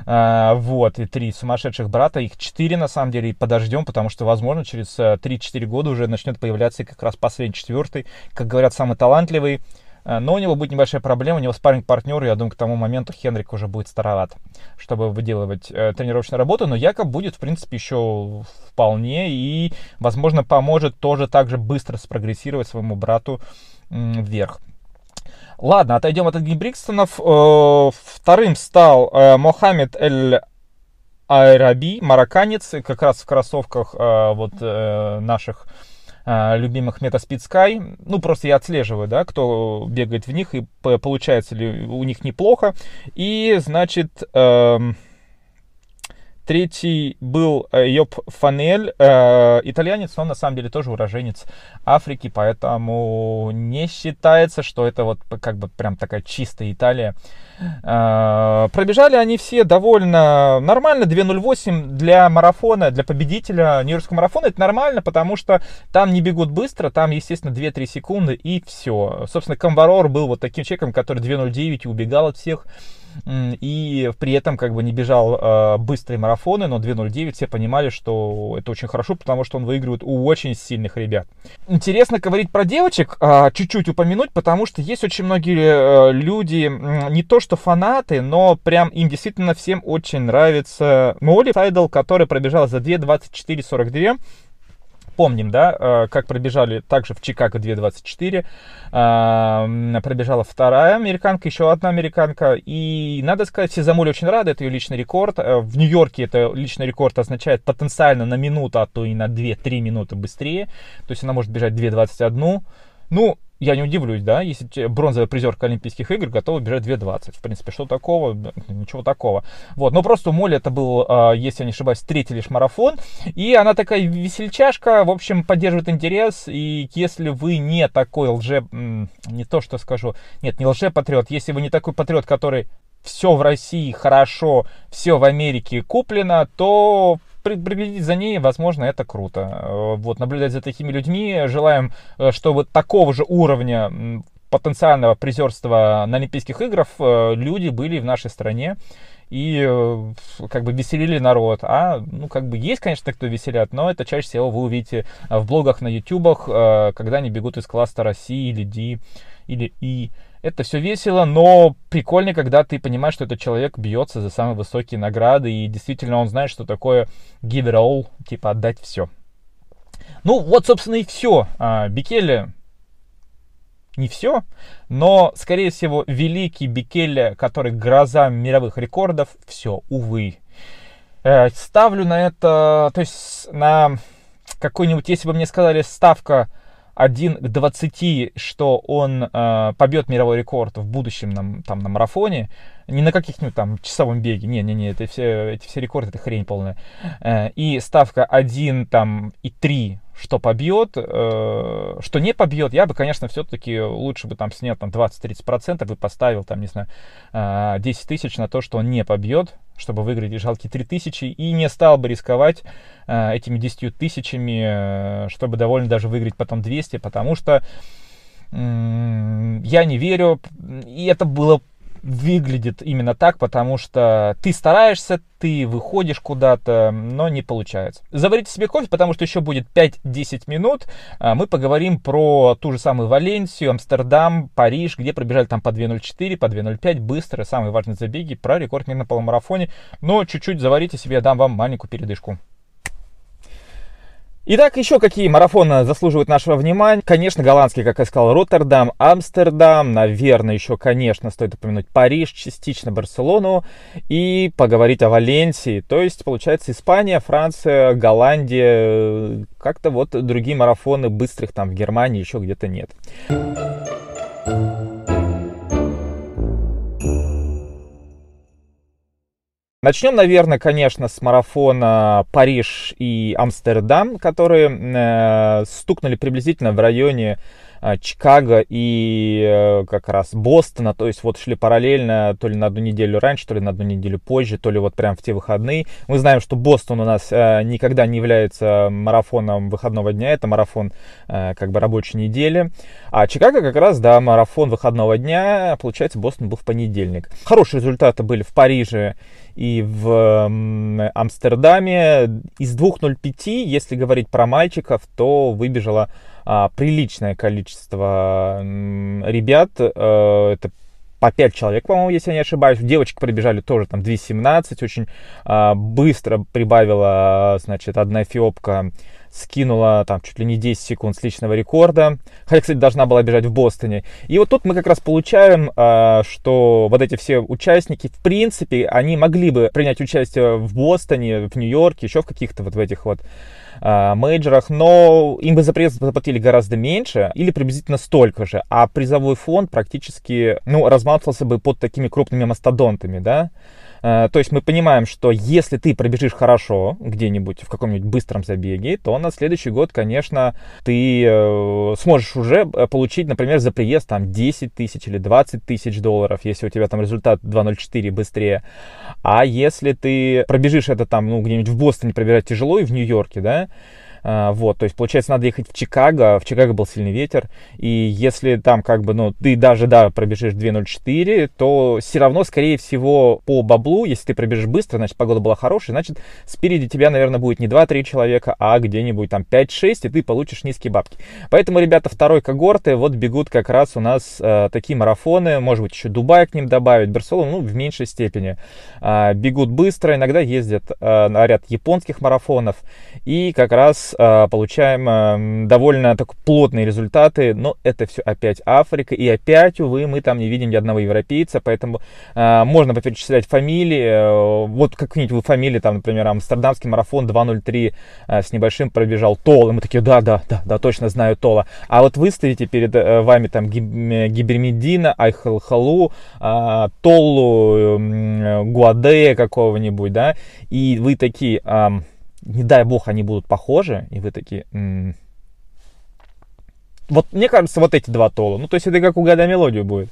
А, вот, и три сумасшедших брата, их четыре на самом деле, и подождем, потому что, возможно, через 3-4 э, года уже начнет появляться как раз последний четвертый, как говорят, самый талантливый. Э, но у него будет небольшая проблема, у него спарринг партнер, я думаю, к тому моменту Хенрик уже будет староват, чтобы выделывать э, тренировочную работу, но Якоб будет, в принципе, еще вполне и, возможно, поможет тоже так же быстро спрогрессировать своему брату м, вверх. Ладно, отойдем от Брикстонов. Э, вторым стал э, Мохаммед Эль Айраби, марокканец, как раз в кроссовках э, вот наших любимых Metaspeed Sky. Ну, просто я отслеживаю, да, кто бегает в них, и получается ли у них неплохо. И, значит, эм, Третий был э, Йоп Фанель, э, итальянец, но на самом деле тоже уроженец Африки, поэтому не считается, что это вот как бы прям такая чистая Италия. Э, пробежали они все довольно нормально, 2.08 для марафона, для победителя Нью-Йоркского марафона, это нормально, потому что там не бегут быстро, там, естественно, 2-3 секунды и все. Собственно, Камбарор был вот таким человеком, который 2.09 убегал от всех и при этом как бы не бежал э, быстрые марафоны, но 2.09 все понимали, что это очень хорошо, потому что он выигрывает у очень сильных ребят. Интересно говорить про девочек, э, чуть-чуть упомянуть, потому что есть очень многие э, люди, не то что фанаты, но прям им действительно всем очень нравится Молли Сайдл, которая пробежала за 2.24.42 помним, да, э, как пробежали также в Чикаго 2.24, э, пробежала вторая американка, еще одна американка, и надо сказать, все за Молли очень рады, это ее личный рекорд, э, в Нью-Йорке это личный рекорд означает потенциально на минуту, а то и на 2-3 минуты быстрее, то есть она может бежать 2.21, ну, я не удивлюсь, да, если бронзовая призерка Олимпийских игр готова бежать 2.20. В принципе, что такого? Ничего такого. Вот, но просто у Моли это был, а, если я не ошибаюсь, третий лишь марафон. И она такая весельчашка, в общем, поддерживает интерес. И если вы не такой лже... Не то, что скажу. Нет, не лже-патриот. Если вы не такой патриот, который все в России хорошо, все в Америке куплено, то приглядеть за ней, возможно, это круто. Вот, наблюдать за такими людьми. Желаем, чтобы такого же уровня потенциального призерства на Олимпийских играх люди были в нашей стране и э, как бы веселили народ. А, ну, как бы есть, конечно, кто веселят, но это чаще всего вы увидите э, в блогах на ютубах, э, когда они бегут из кластера C или D или E. Это все весело, но прикольно, когда ты понимаешь, что этот человек бьется за самые высокие награды, и действительно он знает, что такое give it all, типа отдать все. Ну, вот, собственно, и все. А, Бикеле не все, но, скорее всего, великий Бикеле, который гроза мировых рекордов, все, увы. Э, ставлю на это, то есть на какой-нибудь, если бы мне сказали ставка 1 к 20, что он э, побьет мировой рекорд в будущем на, там, на марафоне, не на каких-нибудь там часовом беге, не-не-не, это все, эти все рекорды, это хрень полная. Э, и ставка 1 там, и 3, что побьет, э, что не побьет, я бы, конечно, все-таки лучше бы там снял там 20-30% и поставил там, не знаю, э, 10 тысяч на то, что он не побьет, чтобы выиграть жалкие 3 тысячи, и не стал бы рисковать э, этими 10 тысячами, э, чтобы довольно даже выиграть потом 200, потому что я не верю, и это было выглядит именно так, потому что ты стараешься, ты выходишь куда-то, но не получается. Заварите себе кофе, потому что еще будет 5-10 минут. А, мы поговорим про ту же самую Валенсию, Амстердам, Париж, где пробежали там по 2.04, по 2.05, быстро, самые важные забеги, про рекорд мира на полумарафоне. Но чуть-чуть заварите себе, я дам вам маленькую передышку. Итак, еще какие марафоны заслуживают нашего внимания? Конечно, голландский, как я сказал, Роттердам, Амстердам, наверное, еще, конечно, стоит упомянуть Париж, частично Барселону и поговорить о Валенсии. То есть, получается, Испания, Франция, Голландия, как-то вот другие марафоны быстрых там в Германии еще где-то нет. Начнем, наверное, конечно, с марафона Париж и Амстердам, которые э, стукнули приблизительно в районе Чикаго и э, как раз Бостона, то есть вот шли параллельно то ли на одну неделю раньше, то ли на одну неделю позже, то ли вот прям в те выходные. Мы знаем, что Бостон у нас э, никогда не является марафоном выходного дня, это марафон э, как бы рабочей недели. А Чикаго как раз, да, марафон выходного дня, получается, Бостон был в понедельник. Хорошие результаты были в Париже и в Амстердаме. Из 2.05, если говорить про мальчиков, то выбежала а, приличное количество ребят. А, это по 5 человек, по-моему, если я не ошибаюсь. Девочки пробежали тоже там 2.17, очень а, быстро прибавила, значит, одна эфиопка скинула там чуть ли не 10 секунд с личного рекорда. Хотя, кстати, должна была бежать в Бостоне. И вот тут мы как раз получаем, а, что вот эти все участники, в принципе, они могли бы принять участие в Бостоне, в Нью-Йорке, еще в каких-то вот в этих вот а, мейджорах, но им бы за приезд заплатили гораздо меньше или приблизительно столько же, а призовой фонд практически, ну, разматывался бы под такими крупными мастодонтами, да, Э, то есть мы понимаем, что если ты пробежишь хорошо где-нибудь в каком-нибудь быстром забеге, то на следующий год, конечно, ты э, сможешь уже э, получить, например, за приезд там 10 тысяч или 20 тысяч долларов, если у тебя там результат 2.04 быстрее. А если ты пробежишь это там, ну, где-нибудь в Бостоне пробирать тяжело и в Нью-Йорке, да, вот, то есть, получается, надо ехать в Чикаго. В Чикаго был сильный ветер. И если там, как бы, ну, ты даже, да, пробежишь 2.04, то все равно, скорее всего, по баблу, если ты пробежишь быстро, значит, погода была хорошая, значит, спереди тебя, наверное, будет не 2-3 человека, а где-нибудь там 5-6, и ты получишь низкие бабки. Поэтому, ребята, второй когорты вот бегут как раз у нас э, такие марафоны, может быть, еще Дубай к ним добавить, Барселону, ну, в меньшей степени. Э, бегут быстро, иногда ездят э, на ряд японских марафонов, и как раз э, получаем э, довольно так, плотные результаты, но это все опять Африка, и опять, увы, мы там не видим ни одного европейца, поэтому э, можно перечислять фамилии, э, вот какие-нибудь фамилии, там, например, Амстердамский марафон 2.03 э, с небольшим пробежал Тол, и мы такие, да, да, да, да, точно знаю Тола, а вот выставите перед э, вами там Гибермедина, Айхалхалу, э, Толлу, Гуадея какого-нибудь, да, и вы такие... не дай бог, они будут похожи, и вы такие... М-м". Вот мне кажется, вот эти два тола. Ну, то есть это как угадай мелодию будет.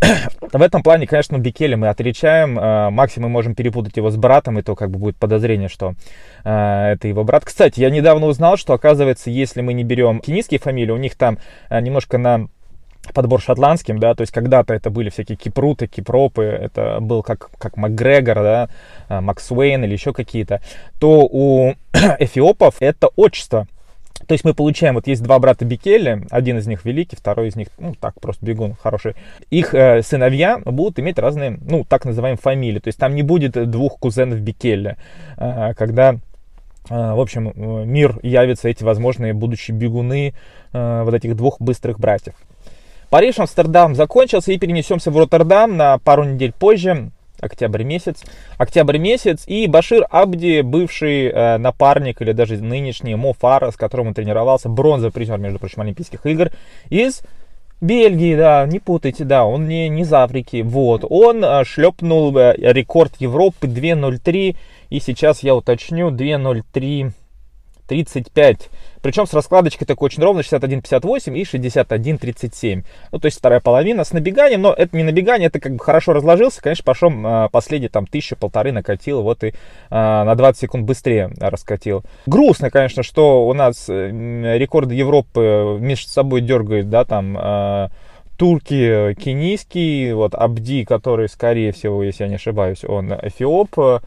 <coughs> в этом плане, конечно, Бикеля мы отличаем. Максимум мы можем перепутать его с братом, и то как бы будет подозрение, что это его брат. Кстати, я недавно узнал, что оказывается, если мы не берем кенийские фамилии, у них там немножко на подбор шотландским, да, то есть когда-то это были всякие кипруты, кипропы, это был как, как Макгрегор, да, а, Максуэйн или еще какие-то, то у <clears throat> эфиопов это отчество. То есть мы получаем, вот есть два брата Бикели, один из них великий, второй из них, ну, так, просто бегун хороший. Их э, сыновья будут иметь разные, ну, так называемые фамилии. То есть там не будет двух кузенов Бикели, э, когда э, в общем, э, мир явится эти возможные будущие бегуны э, вот этих двух быстрых братьев. Париж, Амстердам закончился и перенесемся в Роттердам на пару недель позже, октябрь месяц. Октябрь месяц и Башир Абди, бывший э, напарник или даже нынешний Мо Фара, с которым он тренировался, бронзовый призер, между прочим, Олимпийских игр, из Бельгии, да, не путайте, да, он не, не из Африки, вот. Он э, шлепнул э, рекорд Европы 2.03, и сейчас я уточню, 2.03 35. Причем с раскладочкой такой очень ровно 61-58 и 61-37. Ну, то есть вторая половина с набеганием, но это не набегание, это как бы хорошо разложился. Конечно, пошел э, последний там тысячу-полторы накатил, вот и э, на 20 секунд быстрее раскатил. Грустно, конечно, что у нас э, рекорды Европы между собой дергают, да, там... Э, турки кенийский, вот Абди, который, скорее всего, если я не ошибаюсь, он эфиоп,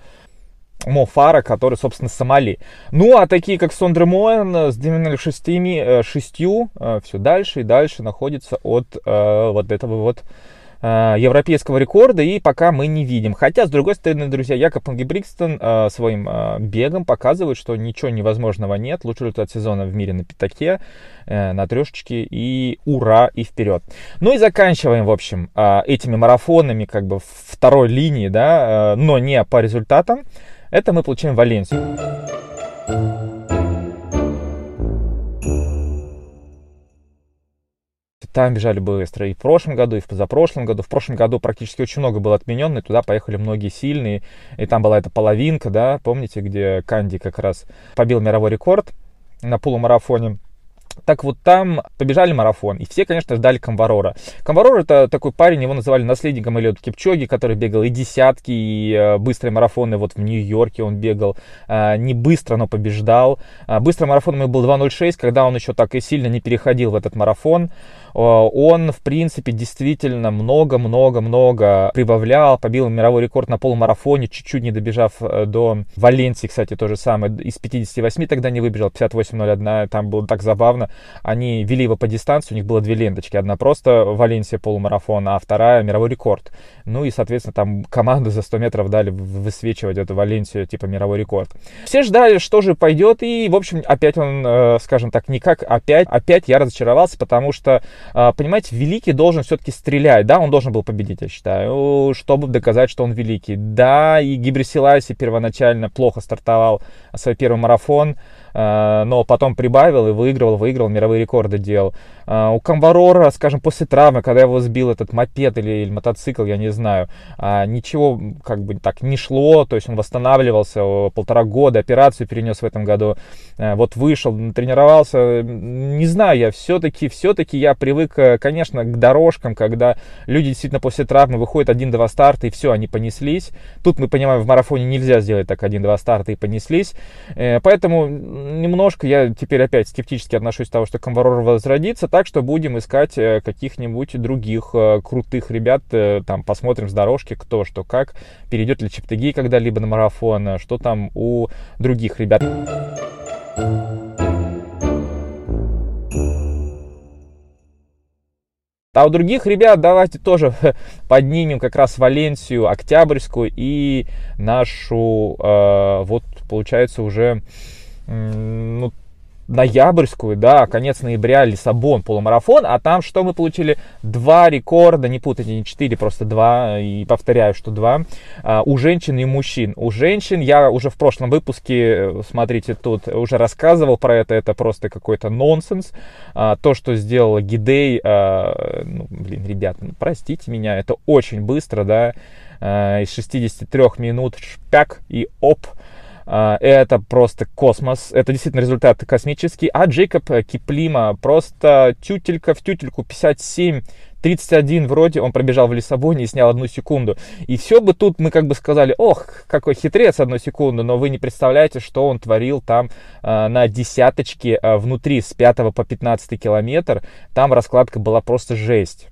Мофара, который, собственно, Сомали. Ну, а такие, как Сондре Моэн с 96 э, шестью, э, все дальше и дальше находится от э, вот этого вот европейского рекорда, и пока мы не видим. Хотя, с другой стороны, друзья, Якоб Ингебрикстон э, своим э, бегом показывает, что ничего невозможного нет. Лучший результат сезона в мире на пятаке, э, на трешечке, и ура, и вперед. Ну и заканчиваем, в общем, э, этими марафонами, как бы второй линии, да, э, но не по результатам. Это мы получаем Валенсию. Там бежали быстро и в прошлом году, и в позапрошлом году. В прошлом году практически очень много было отменено, и туда поехали многие сильные. И там была эта половинка, да, помните, где Канди как раз побил мировой рекорд на полумарафоне. Так вот там побежали марафон, и все, конечно, ждали Камварора. Камварор это такой парень, его называли наследником Элиота Кипчоги, который бегал и десятки, и э, быстрые марафоны. Вот в Нью-Йорке он бегал, э, не быстро, но побеждал. Э, быстрый марафон ему был 2.06, когда он еще так и сильно не переходил в этот марафон. Э, он, в принципе, действительно много-много-много прибавлял, побил мировой рекорд на полумарафоне, чуть-чуть не добежав э, до Валенсии, кстати, то же самое. Из 58 тогда не выбежал, 58.01, там было так забавно. Они вели его по дистанции, у них было две ленточки. Одна просто Валенсия полумарафон, а вторая мировой рекорд. Ну и, соответственно, там команду за 100 метров дали высвечивать эту Валенсию, типа мировой рекорд. Все ждали, что же пойдет, и, в общем, опять он, э, скажем так, никак опять, опять я разочаровался, потому что понимаете, великий должен все-таки стрелять, да, он должен был победить, я считаю, чтобы доказать, что он великий. Да, и Гибрисиласи первоначально плохо стартовал свой первый марафон, а, но потом прибавил и выигрывал, выигрывал, мировые рекорды делал. А, у Камбарора, скажем, после травмы, когда его сбил этот мопед или, или мотоцикл, я не знаю, ничего как бы так не шло, то есть он восстанавливался полтора года, операцию перенес в этом году, вот вышел, тренировался, не знаю, я все-таки, все-таки я привык, э, конечно, к дорожкам, когда люди действительно после травмы выходят один-два старта и все, они понеслись. Тут мы понимаем, в марафоне нельзя сделать так один-два старта и понеслись, э, поэтому немножко я теперь опять скептически отношусь к тому, что Камварор возродится, так что будем искать э, каких-нибудь других э, крутых ребят, э, там посмотрим с дорожки, кто что как, перейдет ли Чептыгей когда-либо на марафон, что там у других ребят. А у других ребят давайте тоже <laughs> поднимем как раз Валенсию, Октябрьскую и нашу, э, вот получается уже ну, ноябрьскую, да, конец ноября, Лиссабон, полумарафон, а там что мы получили? Два рекорда, не путайте, не четыре, просто два, и повторяю, что два, а, у женщин и мужчин. У женщин я уже в прошлом выпуске, смотрите, тут уже рассказывал про это, это просто какой-то нонсенс. А, то, что сделала Гидей, а, ну, блин, ребят, ну, простите меня, это очень быстро, да, из 63 минут шпяк и оп, а, это просто космос, это действительно результат космический. А Джейкоб Киплима просто тютелька в тютельку 57 31 вроде он пробежал в Лиссабоне и снял одну секунду. И все бы тут мы как бы сказали, ох, какой хитрец одну секунду, но вы не представляете, что он творил там э, на десяточке э, внутри с 5 по 15 километр. Там раскладка была просто жесть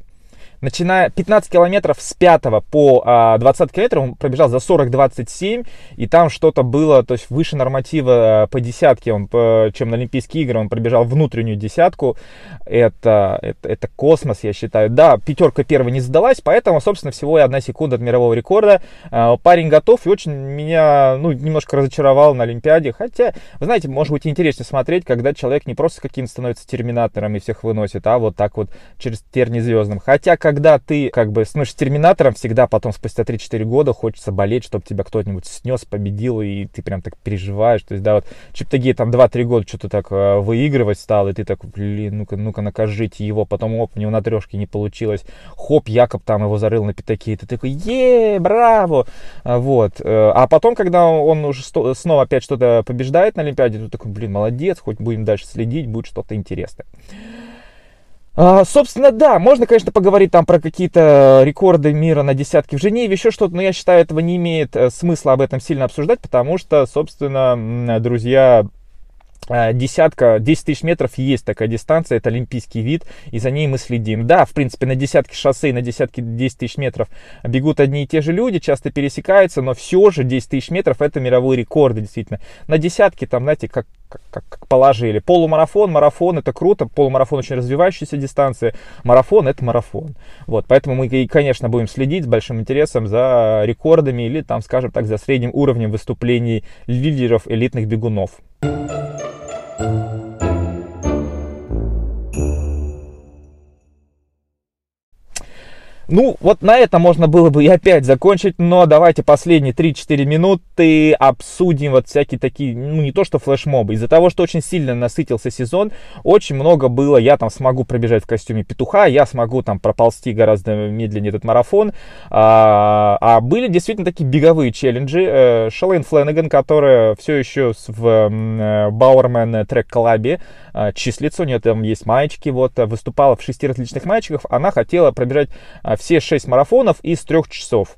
начиная 15 километров с 5 по а, 20 километров он пробежал за 40-27, и там что-то было, то есть выше норматива а, по десятке, он, по, чем на Олимпийские игры, он пробежал внутреннюю десятку, это, это, это космос, я считаю. Да, пятерка первая не сдалась, поэтому, собственно, всего и одна секунда от мирового рекорда. А, парень готов и очень меня, ну, немножко разочаровал на Олимпиаде, хотя, вы знаете, может быть интереснее смотреть, когда человек не просто каким-то становится терминатором и всех выносит, а вот так вот через терни звездным. Хотя, когда ты как бы становишься терминатором, всегда потом спустя 3-4 года хочется болеть, чтобы тебя кто-нибудь снес, победил, и ты прям так переживаешь. То есть, да, вот Чептаги там 2-3 года что-то так э, выигрывать стал, и ты так, блин, ну-ка, ну-ка накажите его, потом оп, у него на трешке не получилось. Хоп, Якоб там его зарыл на пятаки, и ты такой, е, браво! А, вот. Э, а потом, когда он уже снова опять что-то побеждает на Олимпиаде, ты такой, блин, молодец, хоть будем дальше следить, будет что-то интересное. А, собственно, да, можно, конечно, поговорить там про какие-то рекорды мира на десятки в Женеве, еще что-то, но я считаю, этого не имеет э, смысла об этом сильно обсуждать, потому что, собственно, друзья, десятка, 10 тысяч метров есть такая дистанция, это олимпийский вид, и за ней мы следим. Да, в принципе, на десятке шоссе и на десятке 10 тысяч метров бегут одни и те же люди, часто пересекаются, но все же 10 тысяч метров это мировые рекорды, действительно. На десятке там, знаете, как, как, как положили. Полумарафон, марафон, это круто, полумарафон очень развивающаяся дистанция, марафон это марафон. Вот, поэтому мы, конечно, будем следить с большим интересом за рекордами или там, скажем так, за средним уровнем выступлений лидеров элитных бегунов. Thank you. Ну, вот на этом можно было бы и опять закончить, но давайте последние 3-4 минуты обсудим вот всякие такие, ну, не то что флешмобы. Из-за того, что очень сильно насытился сезон, очень много было, я там смогу пробежать в костюме петуха, я смогу там проползти гораздо медленнее этот марафон. А, а были действительно такие беговые челленджи. Э, Шалейн Фленнеган, которая все еще в Бауэрмен Трек Клабе числится, у нее там есть маечки, вот, выступала в шести различных маечках, она хотела пробежать все шесть марафонов из трех часов.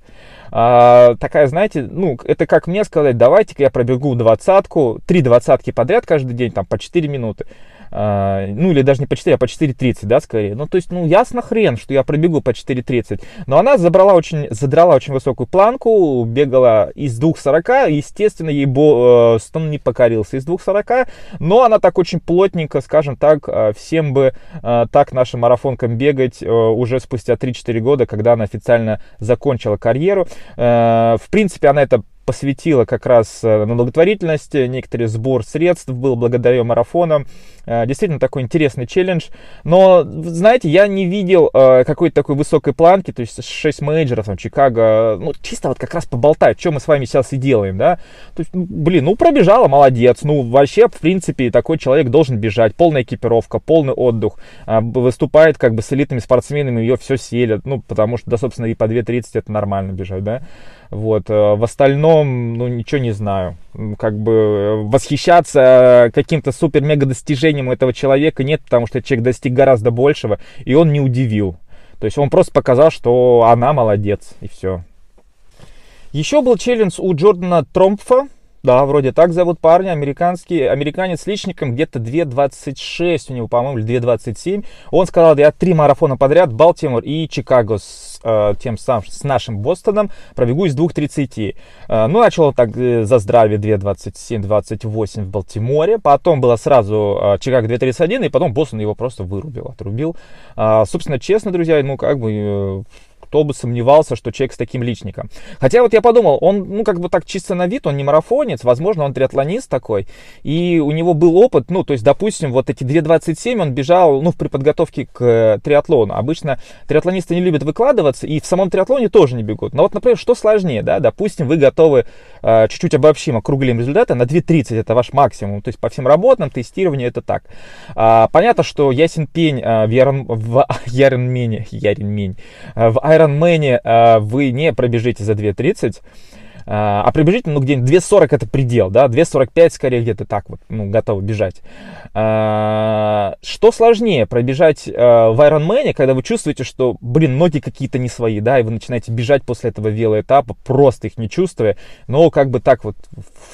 А, такая, знаете, ну, это как мне сказать, давайте-ка я пробегу двадцатку, три двадцатки подряд каждый день, там, по 4 минуты. А, ну или даже не по 4, а по 4.30, да, скорее. Ну, то есть, ну, ясно хрен, что я пробегу по 4.30. Но она забрала очень, задрала очень высокую планку, бегала из 2.40, естественно, ей бо, э, стон не покорился из 2.40, но она так очень плотненько, скажем так, э, всем бы э, так нашим марафонкам бегать уже спустя 3-4 года, когда она официально закончила карьеру. В принципе, она это посвятила как раз э, на благотворительность, некоторый сбор средств был благодаря марафонам. Э, действительно такой интересный челлендж. Но, знаете, я не видел э, какой-то такой высокой планки, то есть 6 менеджеров, там, Чикаго, ну, чисто вот как раз поболтать, что мы с вами сейчас и делаем, да. То есть, ну, блин, ну, пробежала, молодец. Ну, вообще, в принципе, такой человек должен бежать. Полная экипировка, полный отдых. Выступает как бы с элитными спортсменами, ее все селят, ну, потому что, да, собственно, и по 2.30 это нормально бежать, да. Вот. Э, в остальном, ну, ничего не знаю. Как бы э, восхищаться каким-то супер-мега достижением этого человека нет, потому что человек достиг гораздо большего, и он не удивил. То есть он просто показал, что она молодец, и все. Еще был челлендж у Джордана Тромпфа, да, вроде так зовут парня, американский, американец с личником, где-то 2.26 у него, по-моему, или 2.27. Он сказал, я три марафона подряд, Балтимор и Чикаго с э, тем самым, с нашим Бостоном, пробегу из 2.30. Э, ну, начал так э, за здравие 2.27-28 в Балтиморе, потом было сразу э, Чикаго 2.31, и потом Бостон его просто вырубил, отрубил. Э, собственно, честно, друзья, ну, как бы... Э, кто бы сомневался, что человек с таким личником. Хотя вот я подумал, он, ну, как бы так чисто на вид, он не марафонец, возможно, он триатлонист такой, и у него был опыт, ну, то есть, допустим, вот эти 2.27 он бежал, ну, в приподготовке к э, триатлону. Обычно триатлонисты не любят выкладываться, и в самом триатлоне тоже не бегут. Но вот, например, что сложнее, да, допустим, вы готовы, э, чуть-чуть обобщим, округлим результаты, на 2.30 это ваш максимум, то есть по всем работам, тестированию это так. А, понятно, что ясен пень а, в, Ярон, в Яренмене, Яренмень, в Ironman э, вы не пробежите за 2.30, А, а приблизительно, ну, где-нибудь 2.40 это предел, да, 2.45 скорее где-то так вот, ну, готовы бежать. А, что сложнее, пробежать а, в Ironman, когда вы чувствуете, что, блин, ноги какие-то не свои, да, и вы начинаете бежать после этого велоэтапа, просто их не чувствуя, но как бы так вот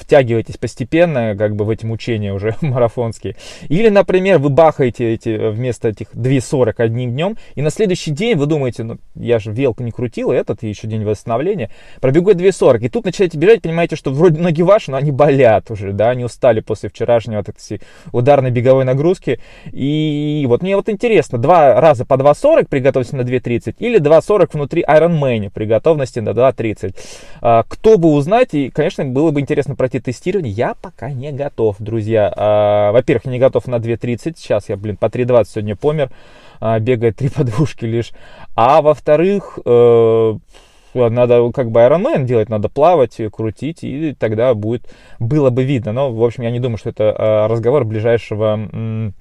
втягиваетесь постепенно, как бы в эти мучения уже <laughs> марафонские. Или, например, вы бахаете эти, вместо этих 2.40 одним днем, и на следующий день вы думаете, ну, я же велку не крутил, и этот, и еще день восстановления, пробегу 2.40, и тут начинаете бежать, понимаете, что вроде ноги ваши, но они болят уже, да, они устали после вчерашнего вот этой ударной беговой нагрузки. И вот мне вот интересно, два раза по 2.40 приготовься на 2.30 или 2.40 внутри Ironman при готовности на 2.30. А, кто бы узнать, и, конечно, было бы интересно пройти тестирование, я пока не готов, друзья. А, во-первых, не готов на 2.30, сейчас я, блин, по 3.20 сегодня помер, а, бегает три <laughs> подвушки лишь. А во-вторых, э, надо как бы Ironman делать, надо плавать, крутить, и тогда будет, было бы видно. Но, в общем, я не думаю, что это а, разговор ближайшего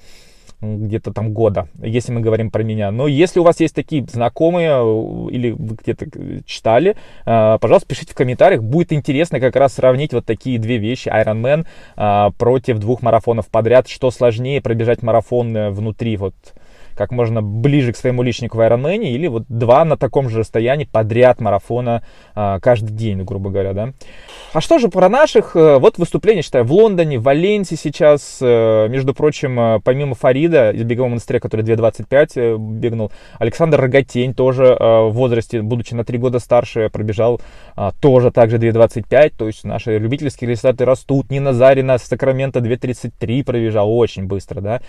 где-то там года, если мы говорим про меня. Но если у вас есть такие знакомые э, или вы где-то читали, э, пожалуйста, пишите в комментариях. Будет интересно как раз сравнить вот такие две вещи. Ironman э, против двух марафонов подряд. Что сложнее пробежать марафон внутри вот как можно ближе к своему личнику в Ironman, или вот два на таком же расстоянии подряд марафона а, каждый день, грубо говоря, да. А что же про наших? Э, вот выступление, считаю, в Лондоне, в Валенсии сейчас, э, между прочим, э, помимо Фарида из бегового монастыря, который 2.25 бегнул, Александр Рогатень тоже в возрасте, будучи на 3 года старше, пробежал тоже также 2.25, то есть наши любительские результаты растут. Нина Зарина с Сакрамента 2.33 пробежал очень быстро, да.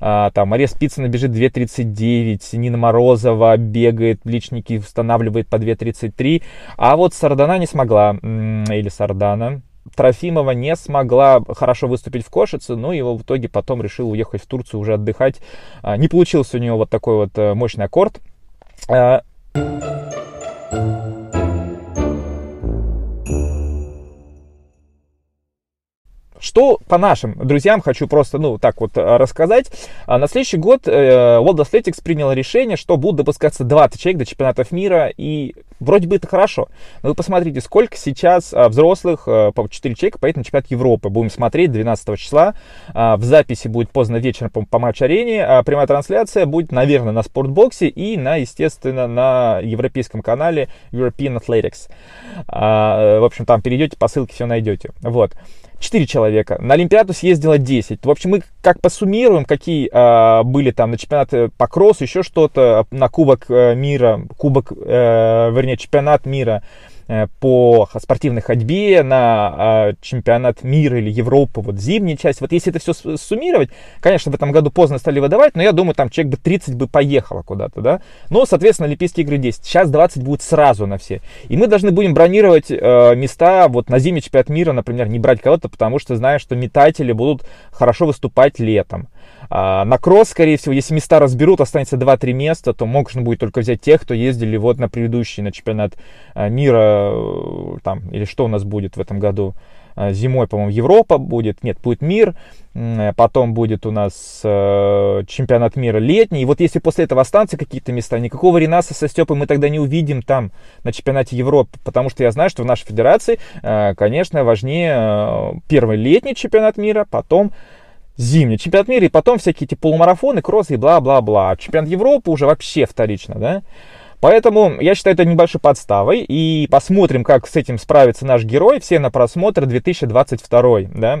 А, там Мария Спицына бежит 2.39, Нина Морозова бегает, личники устанавливает по 2.33, а вот Сардана не смогла, или Сардана, Трофимова не смогла хорошо выступить в Кошице, но его в итоге потом решил уехать в Турцию уже отдыхать. А, не получился у него вот такой вот э, мощный аккорд. А, Что по нашим друзьям хочу просто, ну, так вот э, рассказать. А на следующий год э, World Athletics принял решение, что будут допускаться 20 человек до чемпионатов мира, и вроде бы это хорошо. Но вы посмотрите, сколько сейчас а, взрослых, э, по 4 человека поедет на чемпионат Европы. Будем смотреть 12 числа. А, в записи будет поздно вечером по, по матч-арене. Прямая трансляция будет, наверное, на спортбоксе и, на, естественно, на европейском канале European Athletics. В общем, там перейдете по ссылке, все найдете. Вот. 4 человека. На Олимпиаду съездило 10. В общем, мы как посуммируем, какие э, были там на чемпионаты по кроссу, еще что-то, на Кубок э, мира, Кубок, э, вернее, чемпионат мира Э, по спортивной ходьбе на а, чемпионат мира или Европы, вот зимняя часть. Вот если это все суммировать, конечно, в этом году поздно стали выдавать, но я думаю, там человек бы 30 бы поехало куда-то, да. Но, соответственно, Олимпийские игры 10. Сейчас 20 будет сразу на все. И мы должны будем бронировать э, места вот на зимний чемпионат мира, например, не брать кого-то, потому что знаешь, что метатели будут хорошо выступать летом. А, на кросс, скорее всего, если места разберут, останется 2-3 места, то можно будет только взять тех, кто ездили вот на предыдущий, на чемпионат а, мира, э, там, или что у нас будет в этом году. А, зимой, по-моему, Европа будет, нет, будет мир, потом будет у нас э, чемпионат мира летний. И вот если после этого останутся какие-то места, никакого Ренаса со Степой мы тогда не увидим там на чемпионате Европы, потому что я знаю, что в нашей федерации, э, конечно, важнее первый летний чемпионат мира, потом зимний чемпионат мира, и потом всякие эти полумарафоны, кроссы и бла-бла-бла. Чемпионат Европы уже вообще вторично, да? Поэтому я считаю это небольшой подставой. И посмотрим, как с этим справится наш герой. Все на просмотр 2022, да?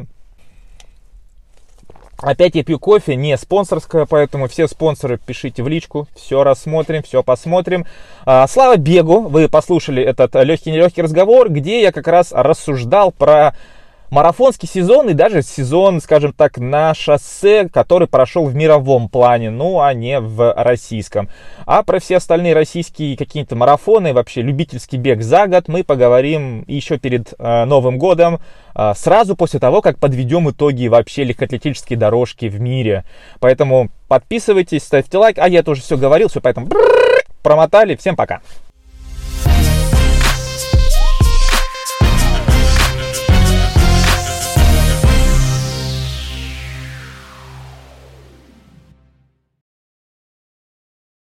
Опять я пью кофе, не спонсорское, поэтому все спонсоры пишите в личку, все рассмотрим, все посмотрим. А, слава бегу, вы послушали этот легкий-нелегкий разговор, где я как раз рассуждал про марафонский сезон и даже сезон, скажем так, на шоссе, который прошел в мировом плане, ну, а не в российском. А про все остальные российские какие-то марафоны, вообще любительский бег за год мы поговорим еще перед э, Новым годом, э, сразу после того, как подведем итоги вообще легкоатлетической дорожки в мире. Поэтому подписывайтесь, ставьте лайк, а я тоже все говорил, все поэтому промотали. Всем пока!